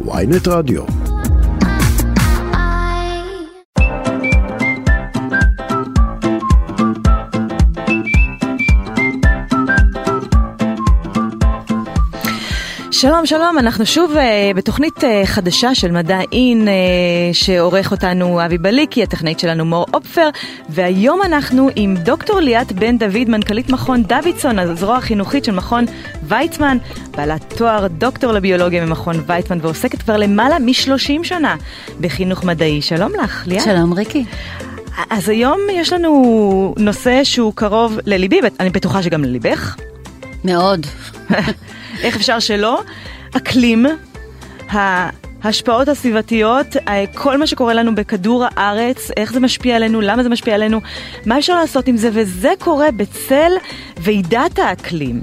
ויינט רדיו. שלום, שלום, אנחנו שוב uh, בתוכנית uh, חדשה של מדע אין, uh, שעורך אותנו אבי בליקי, הטכנאית שלנו מור אופפר, והיום אנחנו עם דוקטור ליאת בן דוד, מנכ"לית מכון דוידסון, הזרוע החינוכית של מכון ויצמן, בעלת תואר דוקטור לביולוגיה ממכון ויצמן, ועוסקת כבר למעלה מ-30 שנה בחינוך מדעי. שלום לך, ליאת. שלום, ריקי. אז היום יש לנו נושא שהוא קרוב לליבי, ואני בטוחה שגם לליבך. מאוד. איך אפשר שלא? אקלים, ההשפעות הסביבתיות, כל מה שקורה לנו בכדור הארץ, איך זה משפיע עלינו, למה זה משפיע עלינו, מה אפשר לעשות עם זה, וזה קורה בצל ועידת האקלים.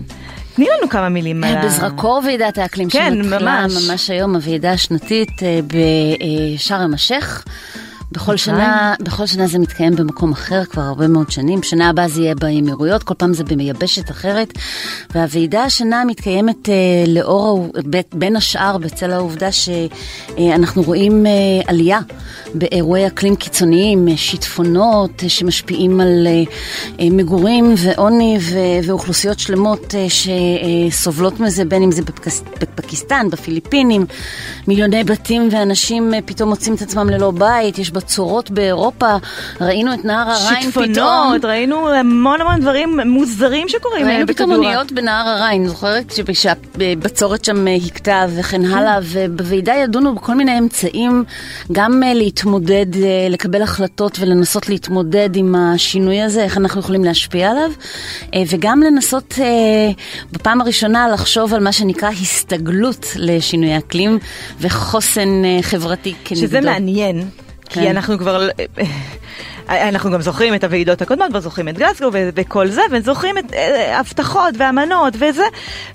תני לנו כמה מילים על ה... בזרקור ועידת האקלים כן, שמתחילה ממש. ממש היום, הוועידה השנתית אה, בשארם א-שייח. בכל שנה, בכל שנה זה מתקיים במקום אחר כבר הרבה מאוד שנים. שנה הבאה זה יהיה באמירויות, כל פעם זה ביבשת אחרת. והוועידה השנה מתקיימת אה, לאור, בין השאר, בצל העובדה שאנחנו רואים אה, עלייה באירועי אקלים קיצוניים, שיטפונות אה, שמשפיעים על אה, אה, מגורים ועוני ו- ואוכלוסיות שלמות אה, שסובלות מזה, בין אם זה בפקס, בפקיסטן, בפיליפינים. מיליוני בתים ואנשים אה, פתאום מוצאים את עצמם ללא בית, יש בצורות באירופה, ראינו את נהר הריין פתאום. שיטפונות, ראינו המון המון דברים מוזרים שקורים ראינו. פתאום אוניות בנהר הריין, זוכרת שהבצורת שם הכתה וכן הלאה, ובוועידה ידונו בכל מיני אמצעים, גם להתמודד, לקבל החלטות ולנסות להתמודד עם השינוי הזה, איך אנחנו יכולים להשפיע עליו, וגם לנסות בפעם הראשונה לחשוב על מה שנקרא הסתגלות לשינוי אקלים וחוסן חברתי כנגדו. שזה מעניין. כי כן. אנחנו כבר... אנחנו גם זוכרים את הוועידות הקודמות, וזוכרים את גלסגו וכל זה, וזוכרים את אה, הבטחות ואמנות וזה,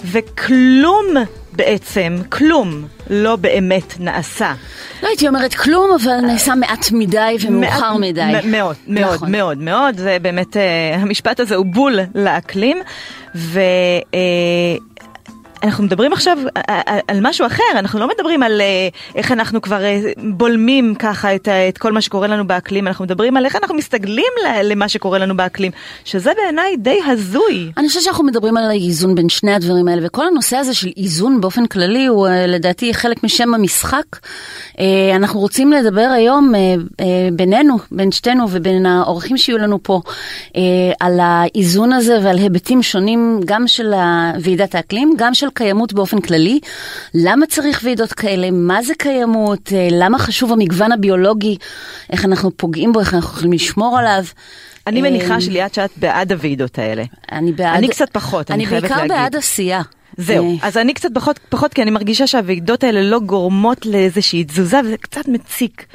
וכלום בעצם, כלום לא באמת נעשה. לא הייתי אומרת כלום, אבל נעשה מעט מדי ומאוחר מעט, מדי. מאוד, מאוד, נכון. מאוד, מאוד, זה באמת, אה, המשפט הזה הוא בול לאקלים, ו... אה, אנחנו מדברים עכשיו על משהו אחר, אנחנו לא מדברים על איך אנחנו כבר בולמים ככה את, את כל מה שקורה לנו באקלים, אנחנו מדברים על איך אנחנו מסתגלים למה שקורה לנו באקלים, שזה בעיניי די הזוי. אני חושבת שאנחנו מדברים על האיזון בין שני הדברים האלה, וכל הנושא הזה של איזון באופן כללי הוא לדעתי חלק משם המשחק. אנחנו רוצים לדבר היום בינינו, בין שתינו ובין האורחים שיהיו לנו פה, על האיזון הזה ועל היבטים שונים גם של ועידת האקלים, גם של קיימות באופן כללי, למה צריך ועידות כאלה, מה זה קיימות, למה חשוב המגוון הביולוגי, איך אנחנו פוגעים בו, איך אנחנו יכולים לשמור עליו. אני מניחה שליאת שאת בעד הוועידות האלה. אני בעד... אני קצת פחות, אני, אני חייבת להגיד. אני בעיקר בעד עשייה. זהו, אז אני קצת פחות, פחות כי אני מרגישה שהוועידות האלה לא גורמות לאיזושהי תזוזה וזה קצת מציק.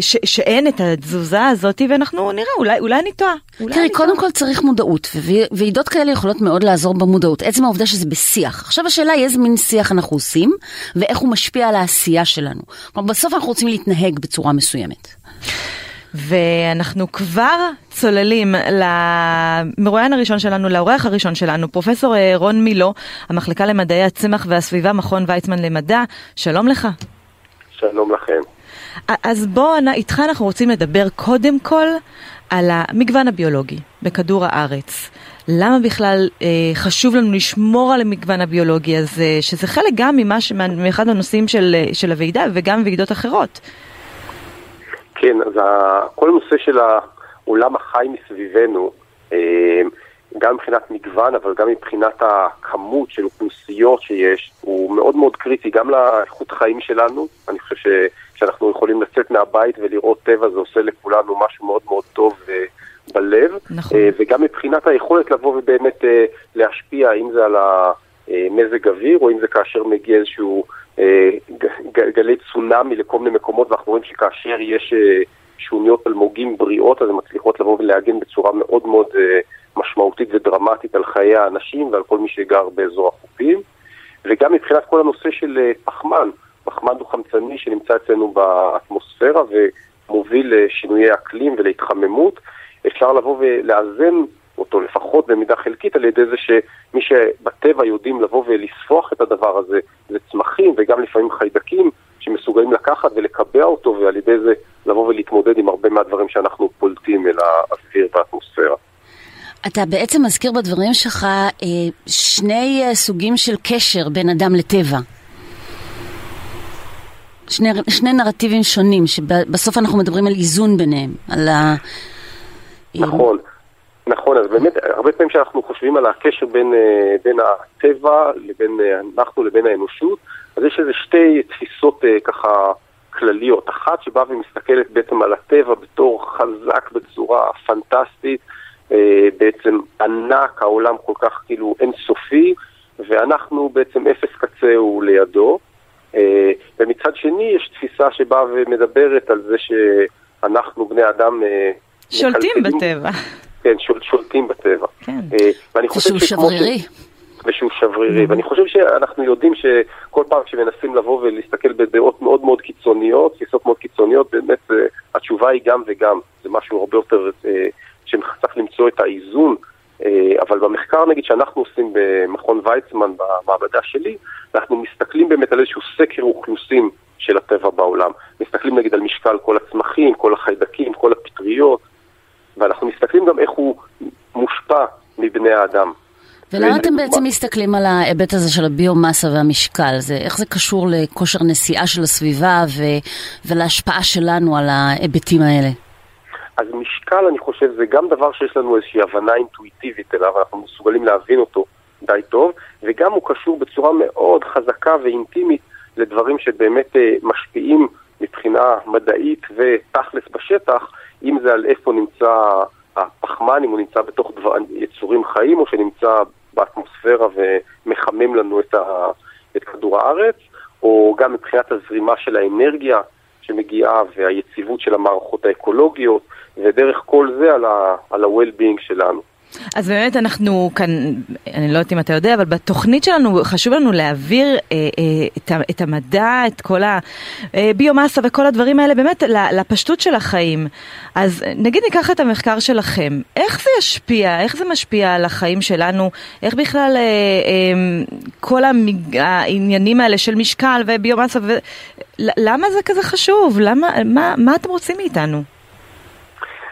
ש, שאין את התזוזה הזאת ואנחנו נראה, אולי, אולי אני טועה. תראי, קודם כל צריך מודעות, וועידות כאלה יכולות מאוד לעזור במודעות. עצם העובדה שזה בשיח. עכשיו השאלה היא איזה מין שיח אנחנו עושים, ואיך הוא משפיע על העשייה שלנו. כלומר, בסוף אנחנו רוצים להתנהג בצורה מסוימת. ואנחנו כבר צוללים למרואיין הראשון שלנו, לאורח הראשון שלנו, פרופסור רון מילו, המחלקה למדעי הצמח והסביבה, מכון ויצמן למדע. שלום לך. שלום לכם. אז בוא, איתך אנחנו רוצים לדבר קודם כל על המגוון הביולוגי בכדור הארץ. למה בכלל אה, חשוב לנו לשמור על המגוון הביולוגי הזה, שזה חלק גם ממש, מאחד הנושאים של, של הוועידה וגם ועידות אחרות. כן, אז כל הנושא של העולם החי מסביבנו, אה, גם מבחינת מגוון, אבל גם מבחינת הכמות של אוכלוסיות שיש, הוא מאוד מאוד קריטי גם לאיכות החיים שלנו. אני חושב ש... שאנחנו יכולים לצאת מהבית ולראות טבע, זה עושה לכולנו משהו מאוד מאוד טוב בלב. נכון. וגם מבחינת היכולת לבוא ובאמת להשפיע, אם זה על המזג אוויר, או אם זה כאשר מגיע איזשהו גלי צונאמי לכל מיני מקומות, ואנחנו רואים שכאשר יש שוניות אלמוגים בריאות, אז הן מצליחות לבוא ולהגן בצורה מאוד מאוד משמעותית ודרמטית על חיי האנשים ועל כל מי שגר באזור החופים. וגם מבחינת כל הנושא של פחמן. פחמן דו-חמצני שנמצא אצלנו באטמוספירה ומוביל לשינויי אקלים ולהתחממות, אפשר לבוא ולאזן אותו, לפחות במידה חלקית, על ידי זה שמי שבטבע יודעים לבוא ולספוח את הדבר הזה, זה צמחים וגם לפעמים חיידקים שמסוגלים לקחת ולקבע אותו, ועל ידי זה לבוא ולהתמודד עם הרבה מהדברים שאנחנו פולטים אל האוויר והאטמוספירה. אתה בעצם מזכיר בדברים שלך אה, שני אה, סוגים של קשר בין אדם לטבע. שני, שני נרטיבים שונים, שבסוף אנחנו מדברים על איזון ביניהם, על ה... נכון, נכון, אז באמת, הרבה פעמים כשאנחנו חושבים על הקשר בין, אה, בין הטבע לבין אנחנו לבין האנושות, אז יש איזה שתי תפיסות ככה כלליות. אחת שבאה ומסתכלת בעצם על הטבע בתור חזק בצורה פנטסטית, אה, בעצם ענק, העולם כל כך כאילו אינסופי, ואנחנו בעצם אפס קצהו לידו. אה, ומצד שני יש תפיסה שבאה ומדברת על זה שאנחנו בני אדם... אה, שולטים מקלטים, בטבע. כן, שול, שולטים בטבע. כן. חושב ושהוא שברירי. ש... ושהוא שברירי. Mm-hmm. ואני חושב שאנחנו יודעים שכל פעם שמנסים לבוא ולהסתכל בדעות מאוד מאוד קיצוניות, תפיסות מאוד קיצוניות, באמת התשובה היא גם וגם. זה משהו הרבה יותר שצריך למצוא את האיזון, אה, אבל במחקר נגיד שאנחנו עושים במכון ויצמן, במעבדה שלי, אנחנו מסתכלים באמת על איזשהו סקר אוכלוסין של הטבע בעולם. מסתכלים נגיד על משקל כל הצמחים, כל החיידקים, כל הפטריות, ואנחנו מסתכלים גם איך הוא מושפע מבני האדם. ולמה אתם בעצם מסתכלים על ההיבט הזה של הביומאסה והמשקל? זה, איך זה קשור לכושר נסיעה של הסביבה ו, ולהשפעה שלנו על ההיבטים האלה? אז משקל, אני חושב, זה גם דבר שיש לנו איזושהי הבנה אינטואיטיבית אליו, אנחנו מסוגלים להבין אותו די טוב, וגם הוא קשור בצורה מאוד חזקה ואינטימית לדברים שבאמת אה, משפיעים מבחינה מדעית ותכלס בשטח, אם זה על איפה נמצא הפחמן, אם הוא נמצא בתוך דבר, יצורים חיים או שנמצא באטמוספירה ומחמם לנו את, ה, את כדור הארץ, או גם מבחינת הזרימה של האנרגיה שמגיעה והיציבות של המערכות האקולוגיות, ודרך כל זה על ה-well-being שלנו. אז באמת אנחנו כאן, אני לא יודעת אם אתה יודע, אבל בתוכנית שלנו חשוב לנו להעביר אה, אה, את, את המדע, את כל הביומאסה וכל הדברים האלה באמת לפשטות של החיים. אז נגיד ניקח את המחקר שלכם, איך זה ישפיע, איך זה משפיע על החיים שלנו, איך בכלל אה, אה, כל המג... העניינים האלה של משקל וביומאסה, ו... למה זה כזה חשוב? למה, מה, מה אתם רוצים מאיתנו?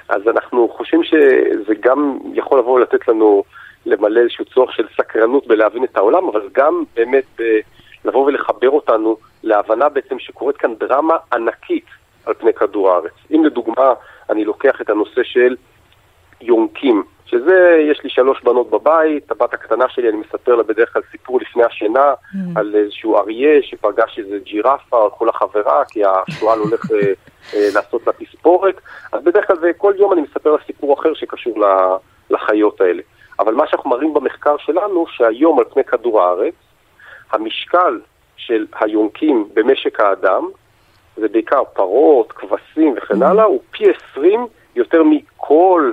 אז אנחנו חושבים שזה גם יכול לבוא ולתת לנו למלא איזשהו צורך של סקרנות בלהבין את העולם, אבל גם באמת לבוא ולחבר אותנו להבנה בעצם שקורית כאן דרמה ענקית על פני כדור הארץ. אם לדוגמה אני לוקח את הנושא של יונקים, שזה, יש לי שלוש בנות בבית, הבת הקטנה שלי, אני מספר לה בדרך כלל סיפור לפני השינה mm. על איזשהו אריה שפגש איזה ג'ירפה או כל החברה, כי השועל הולך אה, אה, לעשות לה תספורת. אז בדרך כלל כל יום אני מספר לה סיפור אחר שקשור לחיות האלה. אבל מה שאנחנו מראים במחקר שלנו, שהיום על פני כדור הארץ, המשקל של היונקים במשק האדם, זה בעיקר פרות, כבשים וכן mm. הלאה, הוא פי 20 יותר מכל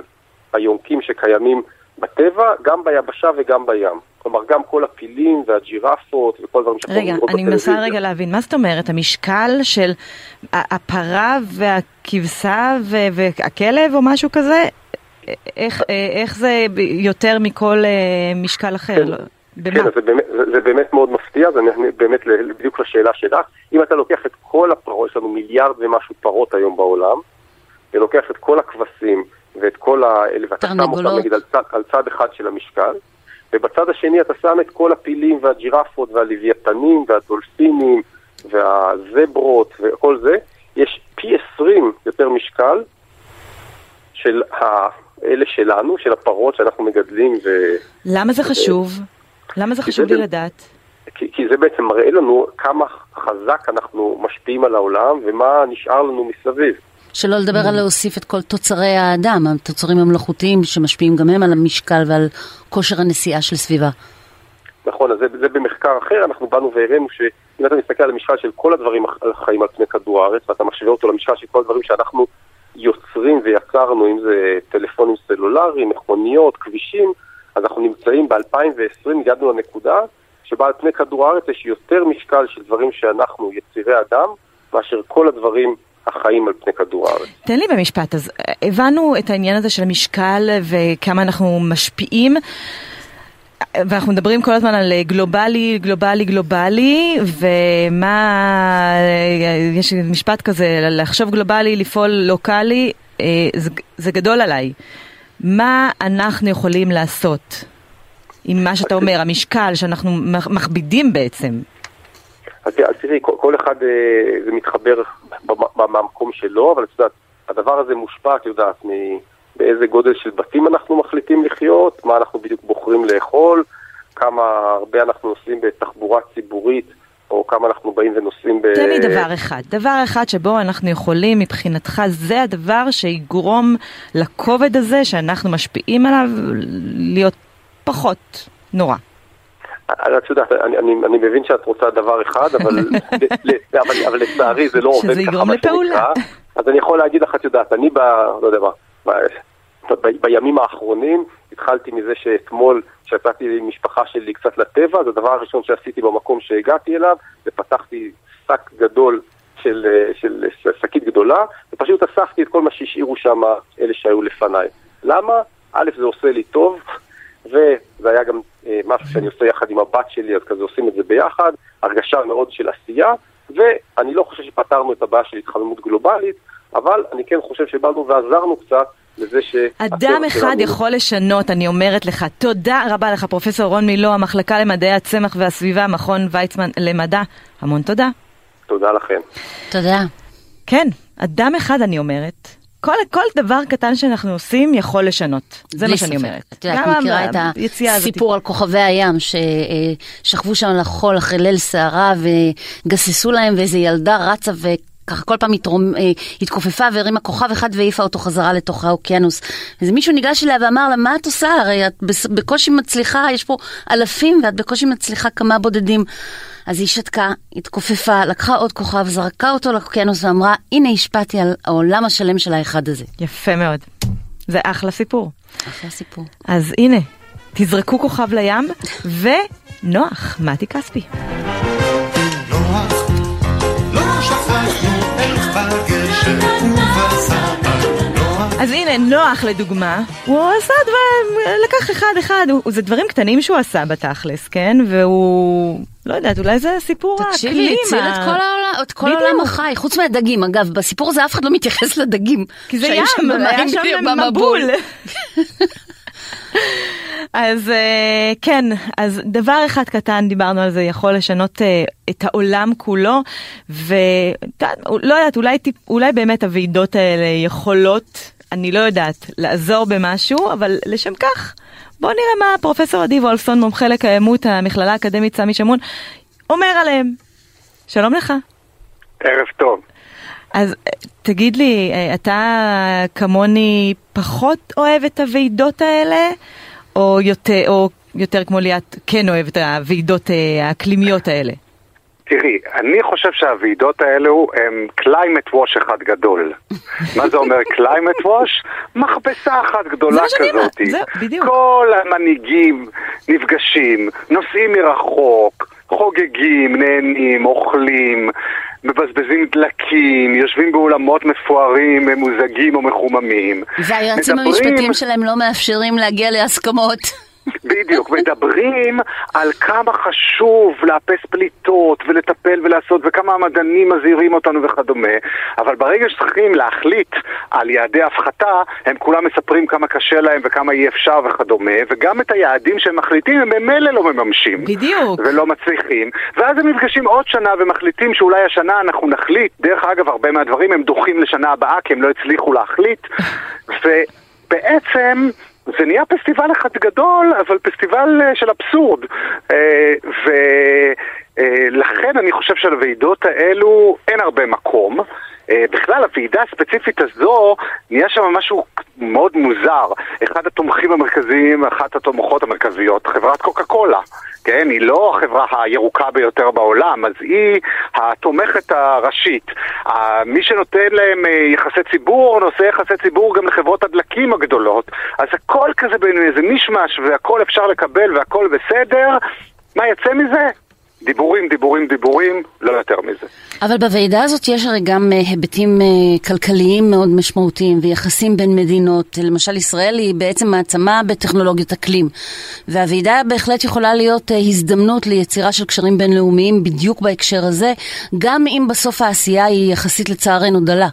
היונקים שקיימים בטבע, גם ביבשה וגם בים. כלומר, גם כל הפילים והג'ירפות וכל הדברים שאנחנו רגע, אני מנסה רגע להבין, מה זאת אומרת? המשקל של הפרה והכבשה והכלב או משהו כזה? איך, איך זה יותר מכל אה, משקל אחר? כן. לא, במה? כן, זה באמת, זה, זה באמת מאוד מפתיע, זה באמת בדיוק לשאלה שלך. אם אתה לוקח את כל הפרות, יש לנו מיליארד ומשהו פרות היום בעולם, ולוקח את כל הכבשים, ואת כל האלה, ואתה שם אותם נגיד על צד, על צד אחד של המשקל, ובצד השני אתה שם את כל הפילים והג'ירפות והלוויתנים והדולפינים והזברות וכל זה, יש פי 20 יותר משקל של האלה שלנו, של הפרות שאנחנו מגדלים. ו... למה זה חשוב? למה זה חשוב לי לדעת? כי, כי זה בעצם מראה לנו כמה חזק אנחנו משפיעים על העולם ומה נשאר לנו מסביב. שלא לדבר על להוסיף את כל תוצרי האדם, התוצרים המלאכותיים שמשפיעים גם הם על המשקל ועל כושר הנסיעה של סביבה. נכון, אז זה, זה במחקר אחר, אנחנו באנו והראינו שאם אתה מסתכל על המשקל של כל הדברים החיים על פני כדור הארץ, ואתה משווה אותו למשקל של כל הדברים שאנחנו יוצרים ויצרנו, אם זה טלפונים סלולריים, מכוניות, כבישים, אז אנחנו נמצאים ב-2020, הגענו לנקודה שבה על פני כדור הארץ יש יותר משקל של דברים שאנחנו, יצירי אדם, מאשר כל הדברים החיים על פני כדור הארץ. תן לי במשפט, אז הבנו את העניין הזה של המשקל וכמה אנחנו משפיעים. ואנחנו מדברים כל הזמן על גלובלי, גלובלי, גלובלי, ומה, יש משפט כזה, לחשוב גלובלי, לפעול לוקאלי, זה, זה גדול עליי. מה אנחנו יכולים לעשות עם מה שאתה אומר, המשקל שאנחנו מכבידים בעצם? אז תראי, כל אחד זה מתחבר במקום שלו, אבל את יודעת, הדבר הזה מושפע, את יודעת, באיזה גודל של בתים אנחנו מחליטים לחיות, מה אנחנו בדיוק בוחרים לאכול, כמה הרבה אנחנו נוסעים בתחבורה ציבורית, או כמה אנחנו באים ונוסעים ב... תן לי דבר אחד, דבר אחד שבו אנחנו יכולים, מבחינתך, זה הדבר שיגרום לכובד הזה שאנחנו משפיעים עליו להיות פחות נורא. את יודעת, אני, אני, אני מבין שאת רוצה דבר אחד, אבל, אבל, אבל לצערי זה לא עובד ככה. שזה יגרום לפעולה. אז אני יכול להגיד לך, את יודעת, אני ב... לא יודע מה, ב, ב, בימים האחרונים התחלתי מזה שאתמול, כשיצאתי עם משפחה שלי קצת לטבע, זה הדבר הראשון שעשיתי במקום שהגעתי אליו, ופתחתי שק גדול של, של שקית גדולה, ופשוט אספתי את כל מה שהשאירו שם אלה שהיו לפניי. למה? א', זה עושה לי טוב, וזה היה גם אה, משהו שאני עושה יחד עם הבת שלי, אז כזה עושים את זה ביחד, הרגשה מאוד של עשייה, ואני לא חושב שפתרנו את הבעיה של התחממות גלובלית, אבל אני כן חושב שבאנו ועזרנו קצת לזה ש... אדם אחד שלנו... יכול לשנות, אני אומרת לך. תודה רבה לך, פרופ' רון מילו, המחלקה למדעי הצמח והסביבה, מכון ויצמן למדע. המון תודה. תודה לכם. תודה. כן, אדם אחד אני אומרת, כל, כל דבר קטן שאנחנו עושים יכול לשנות, זה מה שאני אומרת. את יודעת, את מכירה את הסיפור על כוכבי הים, ששכבו שם לחול אחרי ליל סערה וגססו להם ואיזה ילדה רצה ו... ככה כל פעם התרומ... התכופפה והרימה כוכב אחד והעיפה אותו חזרה לתוך האוקיינוס. איזה מישהו ניגש אליה ואמר לה, מה את עושה? הרי את בקושי מצליחה, יש פה אלפים ואת בקושי מצליחה כמה בודדים. אז היא שתקה, התכופפה, לקחה עוד כוכב, זרקה אותו לאוקיינוס ואמרה, הנה השפעתי על העולם השלם של האחד הזה. יפה מאוד. זה אחלה סיפור. אחלה סיפור. אז הנה, תזרקו כוכב לים, ונוח, מתי כספי. אז הנה, נוח לדוגמה, הוא עשה דבר, לקח אחד אחד, הוא, זה דברים קטנים שהוא עשה בתכלס, כן? והוא, לא יודעת, אולי זה סיפור האקלים. תקשיבי, הציל את כל העולם, את כל העולם החי, חוץ מהדגים, אגב, בסיפור הזה אף אחד לא מתייחס לדגים. כי זה ים, היה שם מבול. אז כן, אז דבר אחד קטן, דיברנו על זה, יכול לשנות את העולם כולו, ולא יודעת, אולי, אולי באמת הוועידות האלה יכולות, אני לא יודעת, לעזור במשהו, אבל לשם כך, בואו נראה מה פרופסור עדי וולפסון, מומחה לקיימות המכללה האקדמית סמי שמון, אומר עליהם. שלום לך. ערב טוב. אז תגיד לי, אתה כמוני פחות אוהב את הוועידות האלה, או יותר, או יותר כמו ליאת כן אוהב את הוועידות האקלימיות האלה? תראי, אני חושב שהוועידות האלו הם climate wash אחד גדול. מה זה אומר climate wash? מכבסה אחת גדולה כזאת. זה בדיוק. כל המנהיגים נפגשים, נוסעים מרחוק, חוגגים, נהנים, אוכלים, מבזבזים דלקים, יושבים באולמות מפוארים, ממוזגים או מחוממים. והיועצים מדברים... המשפטיים שלהם לא מאפשרים להגיע להסכמות. בדיוק, מדברים על כמה חשוב לאפס פליטות ולטפל ולעשות וכמה המדענים מזהירים אותנו וכדומה אבל ברגע שצריכים להחליט על יעדי הפחתה הם כולם מספרים כמה קשה להם וכמה אי אפשר וכדומה וגם את היעדים שהם מחליטים הם במילא לא מממשים. בדיוק. ולא מצליחים. ואז הם נפגשים עוד שנה ומחליטים שאולי השנה אנחנו נחליט. דרך אגב הרבה מהדברים הם דוחים לשנה הבאה כי הם לא הצליחו להחליט. ובעצם זה נהיה פסטיבל אחד גדול, אבל פסטיבל של אבסורד. ולכן אני חושב שלוועידות האלו אין הרבה מקום. בכלל, הוועידה הספציפית הזו, נהיה שם משהו מאוד מוזר. אחד התומכים המרכזיים, אחת התומכות המרכזיות, חברת קוקה קולה. כן, היא לא החברה הירוקה ביותר בעולם, אז היא התומכת הראשית. מי שנותן להם יחסי ציבור, נושא יחסי ציבור גם לחברות הדלקים הגדולות. אז הכל כזה בין איזה מישמש והכל אפשר לקבל והכל בסדר. מה יצא מזה? דיבורים, דיבורים, דיבורים, לא יותר מזה. אבל בוועידה הזאת יש הרי גם אה, היבטים אה, כלכליים מאוד משמעותיים ויחסים בין מדינות. למשל, ישראל היא בעצם מעצמה בטכנולוגיות אקלים. והוועידה בהחלט יכולה להיות אה, הזדמנות ליצירה של קשרים בינלאומיים בדיוק בהקשר הזה, גם אם בסוף העשייה היא יחסית לצערנו דלה.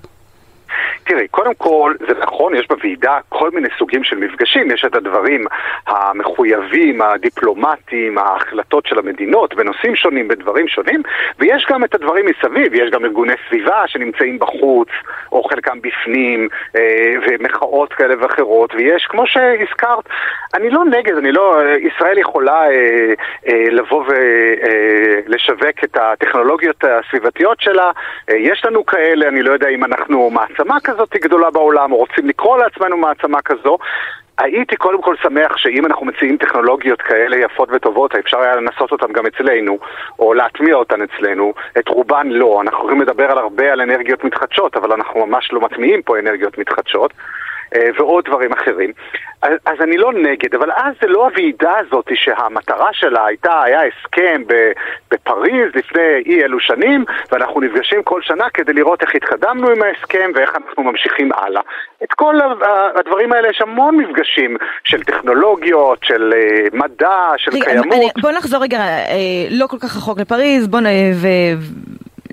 תראי, קודם כל, זה נכון, יש בוועידה כל מיני סוגים של מפגשים, יש את הדברים המחויבים, הדיפלומטיים, ההחלטות של המדינות בנושאים שונים, בדברים שונים, ויש גם את הדברים מסביב, יש גם ארגוני סביבה שנמצאים בחוץ, או חלקם בפנים, אה, ומחאות כאלה ואחרות, ויש, כמו שהזכרת, אני לא נגד, אני לא, ישראל יכולה אה, אה, לבוא ולשווק את הטכנולוגיות הסביבתיות שלה, יש לנו כאלה, אני לא יודע אם אנחנו מעצמה כזאת, כזאת גדולה בעולם, או רוצים לקרוא לעצמנו מעצמה כזו, הייתי קודם כל שמח שאם אנחנו מציעים טכנולוגיות כאלה יפות וטובות, אפשר היה לנסות אותן גם אצלנו, או להטמיע אותן אצלנו. את רובן לא. אנחנו יכולים לדבר על הרבה על אנרגיות מתחדשות, אבל אנחנו ממש לא מטמיעים פה אנרגיות מתחדשות. אה, ועוד דברים אחרים. אז, אז אני לא נגד, אבל אז זה לא הוועידה הזאת שהמטרה שלה הייתה, היה הסכם בפריז לפני אי אלו שנים, ואנחנו נפגשים כל שנה כדי לראות איך התקדמנו עם ההסכם ואיך אנחנו ממשיכים הלאה. את כל הדברים האלה יש המון מפגשים של טכנולוגיות, של אה, מדע, של רגע, קיימות. אני, בוא נחזור רגע, אה, לא כל כך רחוק לפריז, בוא נ... ו...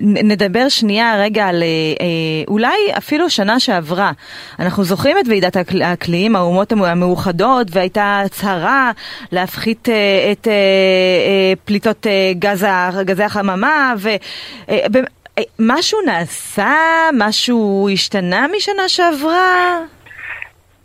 נדבר שנייה רגע על אה, אה, אולי אפילו שנה שעברה. אנחנו זוכרים את ועידת האקלים, האומות המאוחדות, והייתה הצהרה להפחית אה, את פליטות גז, גזי החממה, ומשהו נעשה? משהו השתנה משנה שעברה?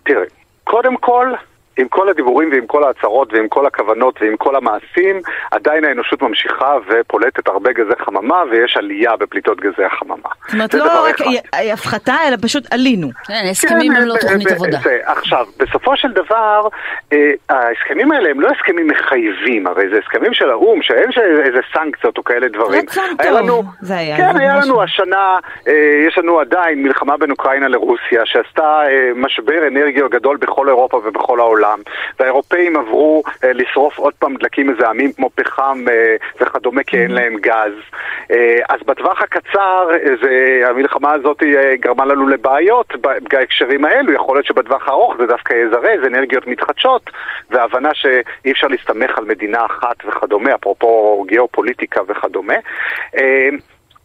תראה, קודם כל... עם כל הדיבורים ועם כל ההצהרות ועם כל הכוונות ועם כל המעשים, עדיין האנושות ממשיכה ופולטת הרבה גזי חממה ויש עלייה בפליטות גזי החממה. זאת אומרת, לא רק הפחתה, אלא פשוט עלינו. כן, הסכמים הם לא תוכנית עבודה. עכשיו, בסופו של דבר, אה, ההסכמים האלה הם לא הסכמים מחייבים, הרי זה הסכמים של האו"ם, שאין איזה סנקציות או כאלה דברים. רצון טוב, זה היה. כן, היה לנו השנה, אה, יש לנו עדיין מלחמה בין אוקראינה לרוסיה, שעשתה אה, משבר אנרגיה גדול בכל אירופה ובכל העולם. העולם, והאירופאים עברו אה, לשרוף עוד פעם דלקים מזהמים כמו פחם אה, וכדומה כי אין להם גז. אה, אז בטווח הקצר, אה, זה, המלחמה הזאת אה, גרמה לנו לבעיות בהקשרים האלו, יכול להיות שבטווח הארוך זה דווקא יזרז אנרגיות מתחדשות, והבנה שאי אפשר להסתמך על מדינה אחת וכדומה, אפרופו גיאופוליטיקה וכדומה. אה,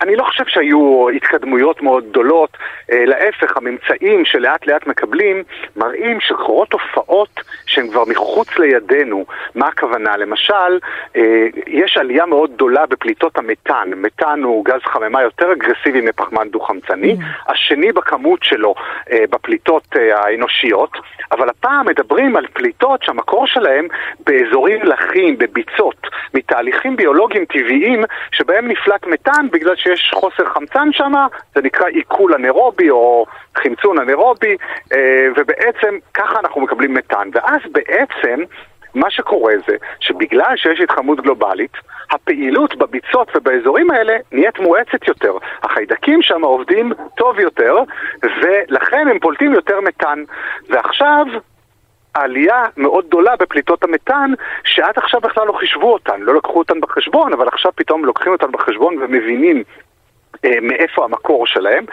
אני לא חושב שהיו התקדמויות מאוד גדולות, אה, להפך, הממצאים שלאט לאט מקבלים מראים שקורות תופעות שהן כבר מחוץ לידינו. מה הכוונה? למשל, אה, יש עלייה מאוד גדולה בפליטות המתאן. מתאן הוא גז חממה יותר אגרסיבי מפחמן דו-חמצני, mm. השני בכמות שלו אה, בפליטות האנושיות, אבל הפעם מדברים על פליטות שהמקור שלהם באזורים לחים, בביצות, מתהליכים ביולוגיים טבעיים שבהם נפלט מתאן בגלל ש... שיש חוסר חמצן שם, זה נקרא עיכול אנרובי או חמצון אנרובי, אה, ובעצם ככה אנחנו מקבלים מתאן. ואז בעצם... מה שקורה זה שבגלל שיש התחממות גלובלית, הפעילות בביצות ובאזורים האלה נהיית מואצת יותר. החיידקים שם עובדים טוב יותר, ולכן הם פולטים יותר מתאן. ועכשיו עלייה מאוד גדולה בפליטות המתאן, שעד עכשיו בכלל לא חישבו אותן, לא לקחו אותן בחשבון, אבל עכשיו פתאום לוקחים אותן בחשבון ומבינים אה, מאיפה המקור שלהם,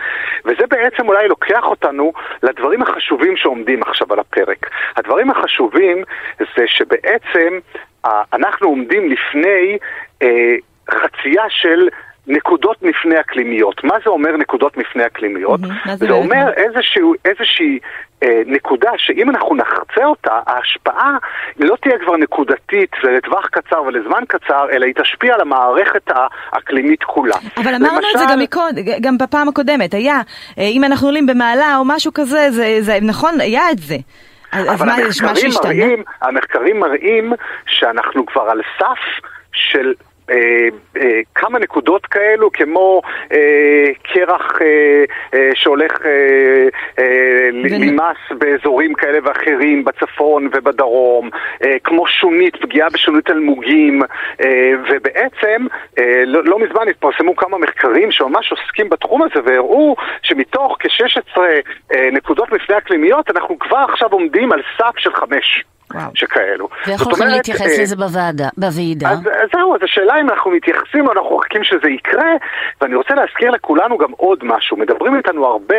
וזה בעצם אולי לוקח אותנו לדברים החשובים שעומדים עכשיו על הפרק. הדברים החשובים זה שבעצם אה, אנחנו עומדים לפני אה, חצייה של נקודות מפנה אקלימיות. מה זה אומר נקודות מפנה אקלימיות? Mm-hmm. זה, זה אומר איזשהו, איזושהי אה, נקודה שאם אנחנו נחצה אותה, ההשפעה לא תהיה כבר נקודתית ולטווח קצר ולזמן קצר, אלא היא תשפיע על המערכת האקלימית כולה. אבל אמרנו למשל... את זה גם, מקוד, גם בפעם הקודמת, היה, אה, אם אנחנו עולים במעלה או משהו כזה, זה, זה נכון, היה את זה. אז מה, יש משהו השתנה? המחקרים מראים שאנחנו כבר על סף של אה, אה, כמה נקודות כאלו, כמו אה, קרח אה, אה, שהולך אה, אה, למס באזורים כאלה ואחרים, בצפון ובדרום, אה, כמו שונית, פגיעה בשונית אלמוגים, אה, ובעצם אה, לא, לא מזמן התפרסמו כמה מחקרים שממש עוסקים בתחום הזה והראו שמתוך כ-16 אה, נקודות מפנה אקלימיות אנחנו כבר עכשיו עומדים על סף של חמש. וואו. שכאלו. ואיך הולכים אומרת, להתייחס אה, לזה בוועדה, בוועידה? אז, אז זהו, אז השאלה אם אנחנו מתייחסים או אנחנו מחכים שזה יקרה, ואני רוצה להזכיר לכולנו גם עוד משהו. מדברים איתנו הרבה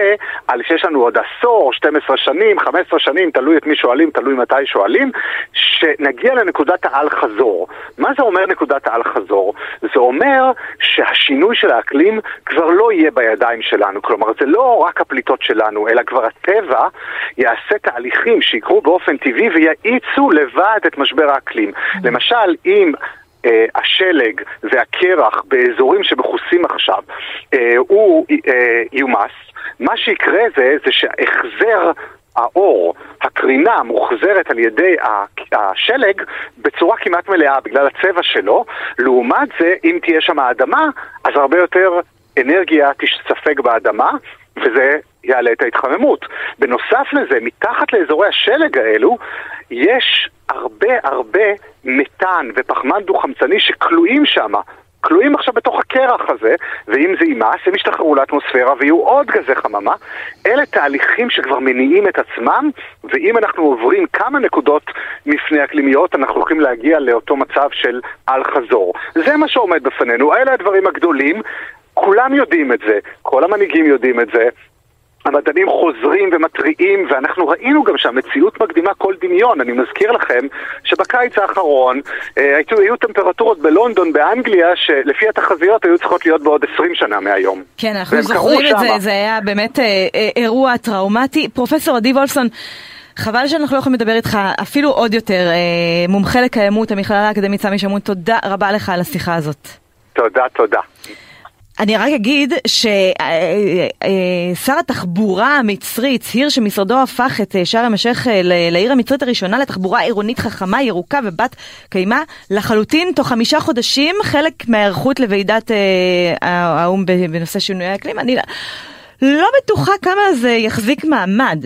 על שיש לנו עוד עשור, 12 שנים, 15 שנים, תלוי את מי שואלים, תלוי מתי שואלים, שנגיע לנקודת האל-חזור. מה זה אומר נקודת האל-חזור? זה אומר שהשינוי של האקלים כבר לא יהיה בידיים שלנו. כלומר, זה לא רק הפליטות שלנו, אלא כבר הטבע יעשה תהליכים שיקרו באופן טבעי ויאיצו לבד את משבר האקלים. למשל, אם... אה, השלג והקרח באזורים שמכוסים עכשיו אה, הוא אה, יומס, מה שיקרה זה, זה שהחזר האור, הקרינה מוחזרת על ידי השלג בצורה כמעט מלאה בגלל הצבע שלו, לעומת זה אם תהיה שם האדמה אז הרבה יותר אנרגיה תספג באדמה וזה יעלה את ההתחממות. בנוסף לזה, מתחת לאזורי השלג האלו יש הרבה הרבה מתאן ופחמן דו-חמצני שכלואים שם. כלואים עכשיו בתוך הקרח הזה, ואם זה יימאס, הם ישתחררו לאטמוספירה ויהיו עוד גזי חממה. אלה תהליכים שכבר מניעים את עצמם, ואם אנחנו עוברים כמה נקודות מפנה אקלימיות, אנחנו הולכים להגיע לאותו מצב של אל-חזור. זה מה שעומד בפנינו, אלה הדברים הגדולים. כולם יודעים את זה, כל המנהיגים יודעים את זה, המדענים חוזרים ומתריעים, ואנחנו ראינו גם שהמציאות מקדימה כל דמיון. אני מזכיר לכם שבקיץ האחרון אה, היו, היו טמפרטורות בלונדון, באנגליה, שלפי התחזיות היו צריכות להיות בעוד 20 שנה מהיום. כן, אנחנו זוכרים את זה. זה היה באמת אה, אה, אירוע טראומטי. פרופסור עדי וולפסון, חבל שאנחנו לא יכולים לדבר איתך אפילו עוד יותר. אה, מומחה לקיימות, המכללה האקדמית סמי שמון, תודה רבה לך על השיחה הזאת. תודה, תודה. אני רק אגיד ששר התחבורה המצרי הצהיר שמשרדו הפך את אה, אה, ל- לעיר המצרית הראשונה לתחבורה עירונית חכמה, ירוקה ובת קיימא לחלוטין תוך חמישה חודשים, חלק מההיערכות לוועידת אה, האו"ם בנושא שינוי האקלים. אני לא בטוחה כמה זה יחזיק מעמד.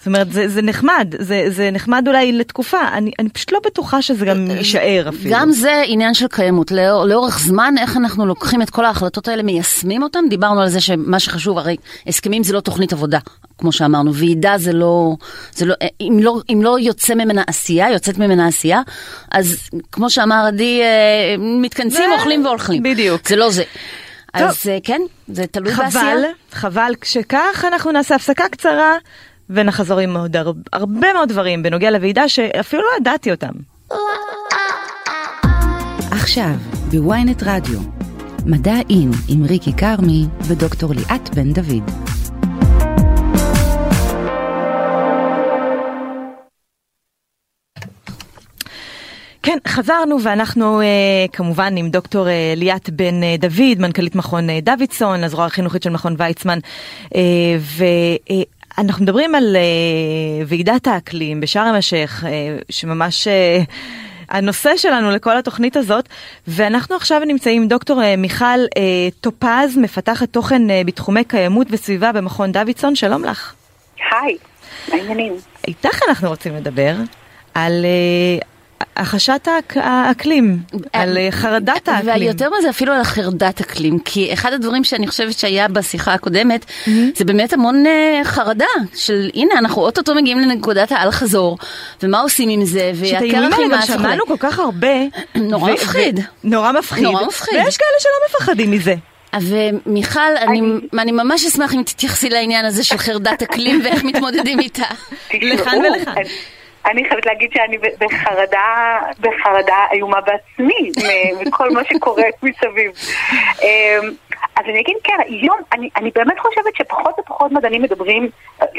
זאת אומרת, זה, זה נחמד, זה, זה נחמד אולי לתקופה, אני, אני פשוט לא בטוחה שזה גם יישאר אפילו. גם זה עניין של קיימות. לאור, לאורך זמן, איך אנחנו לוקחים את כל ההחלטות האלה, מיישמים אותן? דיברנו על זה שמה שחשוב, הרי הסכמים זה לא תוכנית עבודה, כמו שאמרנו. ועידה זה לא... זה לא אם, לא אם לא יוצא ממנה עשייה, יוצאת ממנה עשייה, אז כמו שאמר עדי, אה, מתכנסים, אוכלים והולכים. בדיוק. זה לא זה. אז אה, כן, זה תלוי בעשייה. חבל, חבל שכך אנחנו נעשה הפסקה קצרה ונחזור עם עוד הר- הרבה מאוד דברים בנוגע לוועידה שאפילו לא ידעתי אותם. עכשיו, בוויינט רדיו, מדע אין עם ריקי כרמי ודוקטור ליאת בן דוד. כן, חזרנו ואנחנו אה, כמובן עם דוקטור אה, ליאת בן אה, דוד, מנכ"לית מכון אה, דוידסון, הזרוע החינוכית של מכון ויצמן, אה, ואנחנו מדברים על אה, ועידת האקלים בשארם א-שייח, אה, שממש... אה, הנושא שלנו לכל התוכנית הזאת, ואנחנו עכשיו נמצאים עם דוקטור מיכל אה, טופז, מפתחת תוכן אה, בתחומי קיימות וסביבה במכון דוידסון, שלום לך. היי, מה העניינים? איתך אנחנו רוצים לדבר על אה, החשת האק- האקלים, על אה, חרדת האקלים. ויותר מזה אפילו על החרדת אקלים, כי אחד הדברים שאני חושבת שהיה בשיחה הקודמת, זה באמת המון אה, חרדה של הנה אנחנו אוטוטו מגיעים לנקודת האל חזור, ומה עושים עם זה, שאת האיומים והקרח האלה גם נמאס וכו'. שמענו כל כך הרבה. נורא מפחיד. נורא מפחיד. נורא מפחיד. ויש כאלה שלא מפחדים מזה. ומיכל, אני, אני ממש אשמח אם תתייחסי לעניין הזה של חרדת אקלים ואיך מתמודדים איתה. לכאן ולכאן. אני- חייבת להגיד שאני בחרדה, בחרדה איומה בעצמי, מכל מה שקורה מסביב. אמ, אז אני אגיד, כן, היום, אני, אני באמת חושבת שפחות ופחות מדענים מדברים,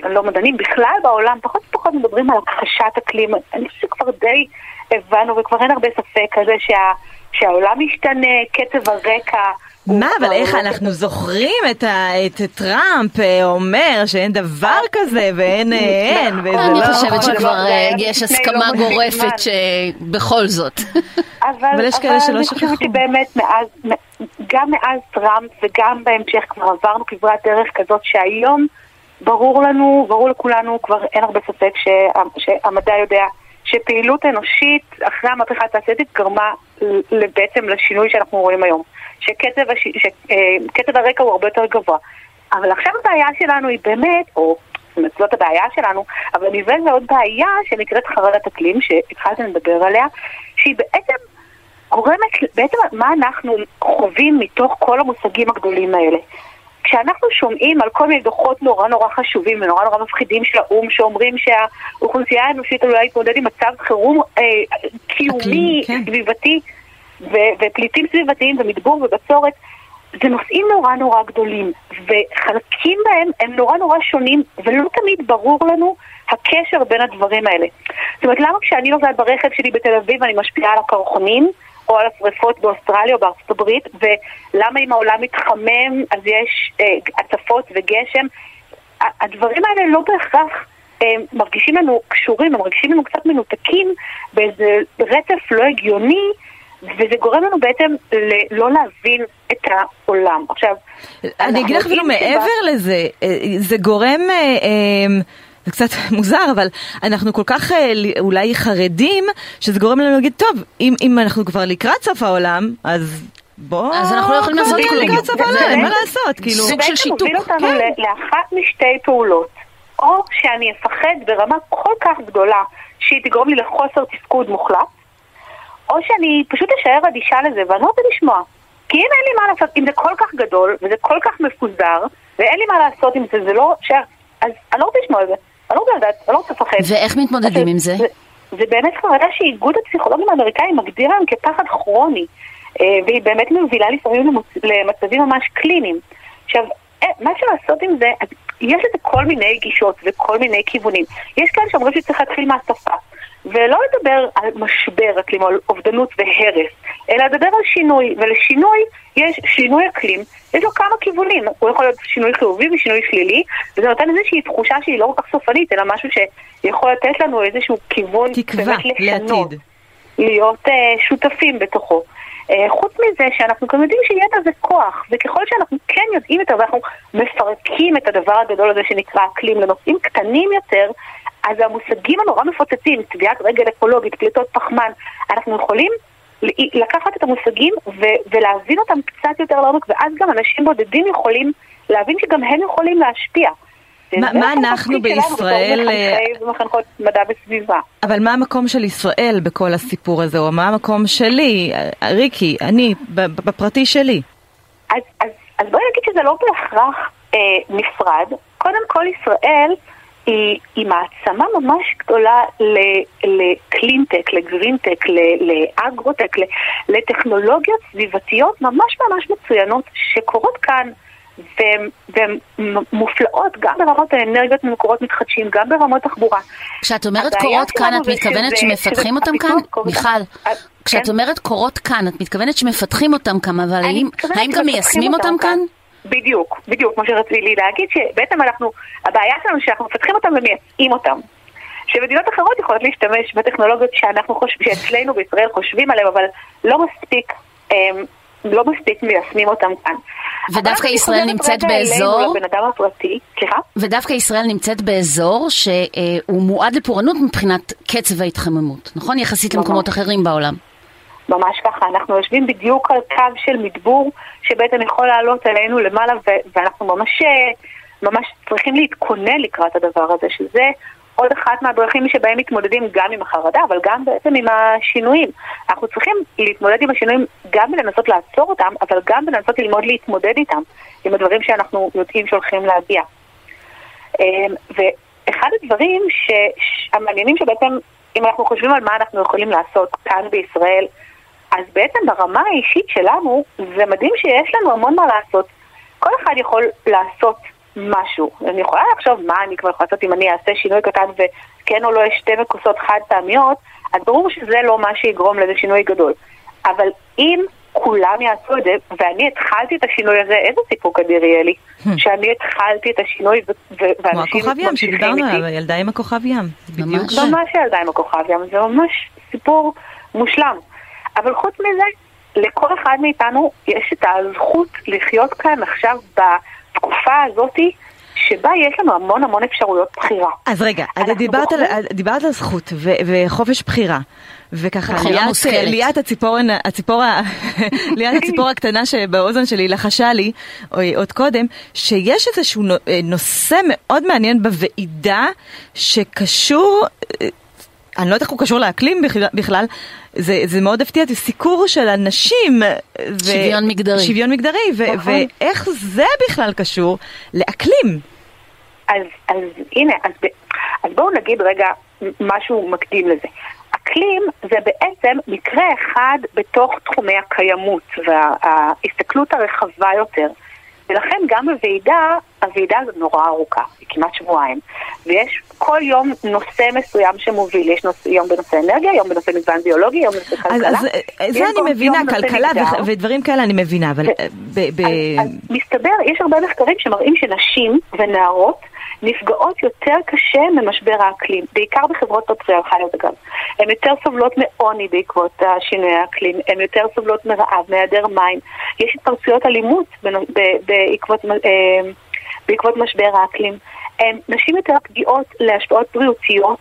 לא מדענים, בכלל בעולם, פחות ופחות מדברים על הכחשת אקלים. אני חושבת שכבר די הבנו, וכבר אין הרבה ספק על זה שה, שהעולם משתנה, קצב הרקע. מה, אבל איך אנחנו זוכרים את ה- את טראמפ אה, אומר שאין דבר כזה ואין אה, אין, וזה נכון, אני לא... חושבת נכון, שכבר אה, יש הסכמה לא מספיק גורפת. שבכל זאת. אבל, אבל יש כאלה שלא אני שכחו. חושבת שבאמת מאז, גם מאז טראמפ וגם בהמשך כבר עברנו כברת דרך כזאת שהיום ברור לנו, ברור לכולנו, כבר אין הרבה ספק שה, שהמדע יודע שפעילות אנושית אחרי המהפכה התעשייתית גרמה בעצם לשינוי שאנחנו רואים היום. שקצב, הש... שקצב הרקע הוא הרבה יותר גבוה. אבל עכשיו הבעיה שלנו היא באמת, או זאת אומרת, זאת הבעיה שלנו, אבל נלווה זה עוד בעיה שנקראת חרדת אקלים, שהתחלתם לדבר עליה, שהיא בעצם גורמת, בעצם מה אנחנו חווים מתוך כל המושגים הגדולים האלה. כשאנחנו שומעים על כל מיני דוחות נורא נורא חשובים ונורא נורא מפחידים של האו"ם שאומרים שהאוכלוסייה האנושית עלולה להתמודד עם מצב חירום אה, קיומי, כן. סביבתי ו- ופליטים סביבתיים ומדבור ובצורת, זה נושאים נורא נורא גדולים וחלקים בהם הם נורא נורא שונים ולא תמיד ברור לנו הקשר בין הדברים האלה. זאת אומרת, למה כשאני נוסעת ברכב שלי בתל אביב אני משפיעה על הקרחונים? או על השרפות באוסטרליה או בארצות הברית, ולמה אם העולם מתחמם אז יש אה, הצפות וגשם. הדברים האלה לא בהכרח אה, מרגישים לנו קשורים, הם מרגישים לנו קצת מנותקים באיזה רצף לא הגיוני, וזה גורם לנו בעצם לא להבין את העולם. עכשיו, אני אגיד לך אפילו מעבר לזה, אה, זה גורם... אה, אה, זה קצת מוזר, אבל אנחנו כל כך אולי חרדים, שזה גורם לנו להגיד, טוב, אם, אם אנחנו כבר לקראת סוף העולם, אז בוא... אז אנחנו לא יכולים לעשות כלום. לקראת סוף העולם, מה לעשות, כאילו... סוג של שיתוק. זה בעצם מוביל אותנו לאחת משתי פעולות. או שאני אפחד ברמה כל כך גדולה, שהיא תגרום לי לחוסר תפקוד מוחלט, או שאני פשוט אשאר אדישה לזה, ואני לא רוצה לשמוע. כי אם אין לי מה לעשות, אם זה כל כך גדול, וזה כל כך מפוזר, ואין לי מה לעשות עם זה, זה לא... ש... אז אני לא רוצה לשמוע על זה. אני לא רוצה לדעת, אני לא רוצה לפחד. ואיך מתמודדים עם זה? זה באמת חרדה שאיגוד הפסיכולוגים האמריקאים מגדיר היום כפחד כרוני, אה, והיא באמת מובילה לפעמים למצבים ממש קליניים. עכשיו, אה, מה לעשות עם זה, יש לזה כל מיני גישות וכל מיני כיוונים. יש כאלה שאומרים שצריך להתחיל מהשפה. ולא לדבר על משבר אקלים על אובדנות והרס, אלא לדבר על שינוי, ולשינוי יש שינוי אקלים, יש לו כמה כיוונים, הוא יכול להיות שינוי חיובי ושינוי שלילי, וזה נותן איזושהי תחושה שהיא לא כל כך סופנית, אלא משהו שיכול לתת לנו איזשהו כיוון תקווה לעתיד. להיות uh, שותפים בתוכו. Uh, חוץ מזה שאנחנו גם יודעים שידע זה כוח, וככל שאנחנו כן יודעים יותר ואנחנו מפרקים את הדבר הגדול הזה שנקרא אקלים לנושאים קטנים יותר, אז המושגים הנורא מפוצצים, טביעת רגל אקולוגית, פליטות פחמן, אנחנו יכולים לקחת את המושגים ו- ולהבין אותם קצת יותר לעומק, ואז גם אנשים בודדים יכולים להבין שגם הם יכולים להשפיע. ما, מה אנחנו בישראל... ומחנכות מדע וסביבה. אבל מה המקום של ישראל בכל הסיפור הזה, או מה המקום שלי, ריקי, אני, בפרטי שלי? אז, אז, אז בואי נגיד שזה לא בהכרח אה, נפרד. קודם כל ישראל... היא, היא מעצמה ממש גדולה לקלינטק, לגרינטק, לאגרוטק, לטכנולוגיות סביבתיות ממש ממש מצוינות שקורות כאן והן מופלאות גם ברמות האנרגיות ממקורות מתחדשים, גם ברמות תחבורה. כשאת אומרת קורות כאן, את מתכוונת שמפתחים אותם כאן? מיכל, כשאת כן. אומרת קורות כאן, את מתכוונת שמפתחים אותם כאן, אבל האם גם מיישמים אותם כאן? בדיוק, בדיוק, כמו שרציתי להגיד, שבעצם אנחנו, הבעיה שלנו שאנחנו מפתחים אותם ומייצאים אותם. שמדינות אחרות יכולות להשתמש בטכנולוגיות שאנחנו חושבים, שאצלנו בישראל חושבים עליהן, אבל לא מספיק, אמ, לא מספיק מיישמים אותם כאן. ודווקא ישראל נמצאת באזור... הפרטי, סליחה? ודווקא ישראל נמצאת באזור שהוא מועד לפורענות מבחינת קצב ההתחממות, נכון? יחסית למקומות אחרים בעולם. ממש ככה, אנחנו יושבים בדיוק על קו של מדבור שבעצם יכול לעלות עלינו למעלה ואנחנו ממש, ממש צריכים להתכונן לקראת הדבר הזה, שזה עוד אחת מהדרכים שבהם מתמודדים גם עם החרדה, אבל גם בעצם עם השינויים. אנחנו צריכים להתמודד עם השינויים גם בלנסות לעצור אותם, אבל גם בלנסות ללמוד להתמודד איתם, עם הדברים שאנחנו יודעים שהולכים להגיע. אמ, ואחד הדברים המעניינים שבעצם, אם אנחנו חושבים על מה אנחנו יכולים לעשות כאן בישראל, אז בעצם ברמה האישית שלנו, זה מדהים שיש לנו המון מה לעשות. כל אחד יכול לעשות משהו. אני יכולה לחשוב מה אני כבר יכולה לעשות אם אני אעשה שינוי קטן וכן או לא יש שתי מקוסות חד פעמיות, אז ברור שזה לא מה שיגרום לאיזה שינוי גדול. אבל אם כולם יעשו את זה, ואני התחלתי את השינוי הזה, איזה סיפוק אדיר יהיה לי, שאני התחלתי את השינוי ואנשים ממשיכים איתי. כמו הכוכב ים שדיברנו עליו, ילדה עם הכוכב ים. ממש. ממש ילדה עם הכוכב ים, זה ממש סיפור מושלם. אבל חוץ מזה, לכל אחד מאיתנו יש את הזכות לחיות כאן עכשיו בתקופה הזאתי. שבה יש לנו המון המון אפשרויות בחירה. אז רגע, אז דיברת, על, דיברת על זכות ו- וחופש בחירה, וככה נכון, ליאת, מושכלת. ליאת הציפורן, הציפור, ה- ליאת הציפור הקטנה שבאוזן שלי לחשה לי או- עוד קודם, שיש איזשהו אה, נושא מאוד מעניין בוועידה שקשור, אה, אני לא יודעת איך הוא קשור לאקלים בכלל- זה, זה מאוד הפתיע אותי, סיקור של הנשים. ו- שוויון מגדרי. שוויון מגדרי, ו- נכון. ואיך זה בכלל קשור לאקלים. אז, אז הנה, אז, ב- אז בואו נגיד רגע משהו מקדים לזה. אקלים זה בעצם מקרה אחד בתוך תחומי הקיימות וההסתכלות הרחבה יותר. ולכן גם בוועידה, הוועידה הזאת נורא ארוכה, היא כמעט שבועיים. ויש כל יום נושא מסוים שמוביל, יש נושא, יום בנושא אנרגיה, יום בנושא מגוון ביולוגי, יום בנושא כלכלה. אז, אז ויש זה אני מבינה, כלכלה. ו- ודברים כאלה אני מבינה, אבל כן. אה, ב- ב- אז, אז מסתבר, יש הרבה מחקרים שמראים שנשים ונערות נפגעות יותר קשה ממשבר האקלים, בעיקר בחברות פטריארכליות אגב. הן יותר סובלות מעוני בעקבות שינויי האקלים, הן יותר סובלות מרעב, מהיעדר מים. יש התפרצויות אלימות ב- בעקבות, אה, בעקבות משבר האקלים. נשים יותר פגיעות להשפעות בריאותיות,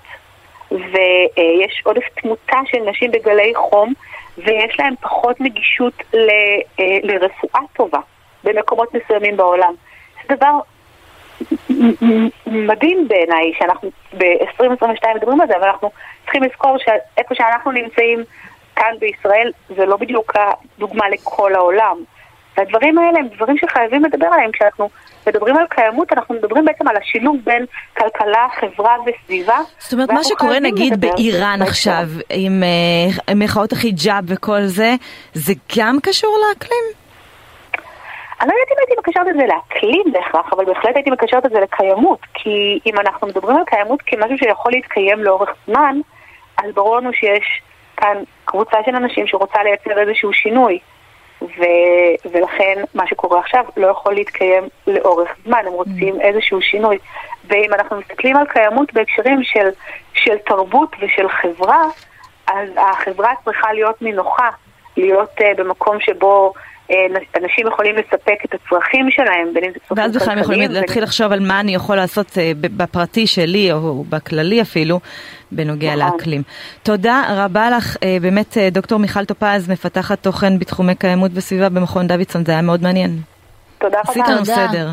ויש עודף תמותה של נשים בגלי חום, ויש להן פחות נגישות ל, אה, לרפואה טובה במקומות מסוימים בעולם. זה דבר מדהים בעיניי שאנחנו ב-2022 מדברים על זה, אבל אנחנו צריכים לזכור שאיפה שאנחנו נמצאים כאן בישראל זה לא בדיוק הדוגמה לכל העולם. והדברים האלה הם דברים שחייבים לדבר עליהם. כשאנחנו מדברים על קיימות, אנחנו מדברים בעצם על השילוב בין כלכלה, חברה וסביבה. זאת אומרת, מה שקורה נגיד באיראן. עכשיו, עם אה, מחאות החיג'אב וכל זה, זה גם קשור לאקלים? אני לא יודעת אם הייתי מקשרת את זה לאקלים בהכרח, אבל בהחלט הייתי מקשרת את זה לקיימות. כי אם אנחנו מדברים על קיימות כמשהו שיכול להתקיים לאורך זמן, אז ברור לנו שיש כאן קבוצה של אנשים שרוצה לייצר איזשהו שינוי. ו... ולכן מה שקורה עכשיו לא יכול להתקיים לאורך זמן, הם רוצים איזשהו שינוי. ואם אנחנו מסתכלים על קיימות בהקשרים של, של תרבות ושל חברה, אז החברה צריכה להיות נינוחה, להיות uh, במקום שבו אנשים יכולים לספק את הצרכים שלהם, בין אם זה צרכים ואז בכלל הם יכולים כלכליים, להתחיל לחשוב על מה אני יכול לעשות אה, בפרטי שלי, או בכללי אפילו, בנוגע נכון. לאקלים. תודה רבה לך, אה, באמת אה, דוקטור מיכל טופז, מפתחת תוכן בתחומי קיימות וסביבה במכון דוידסון, זה היה מאוד מעניין. תודה עשית רבה. לנו תודה. סדר.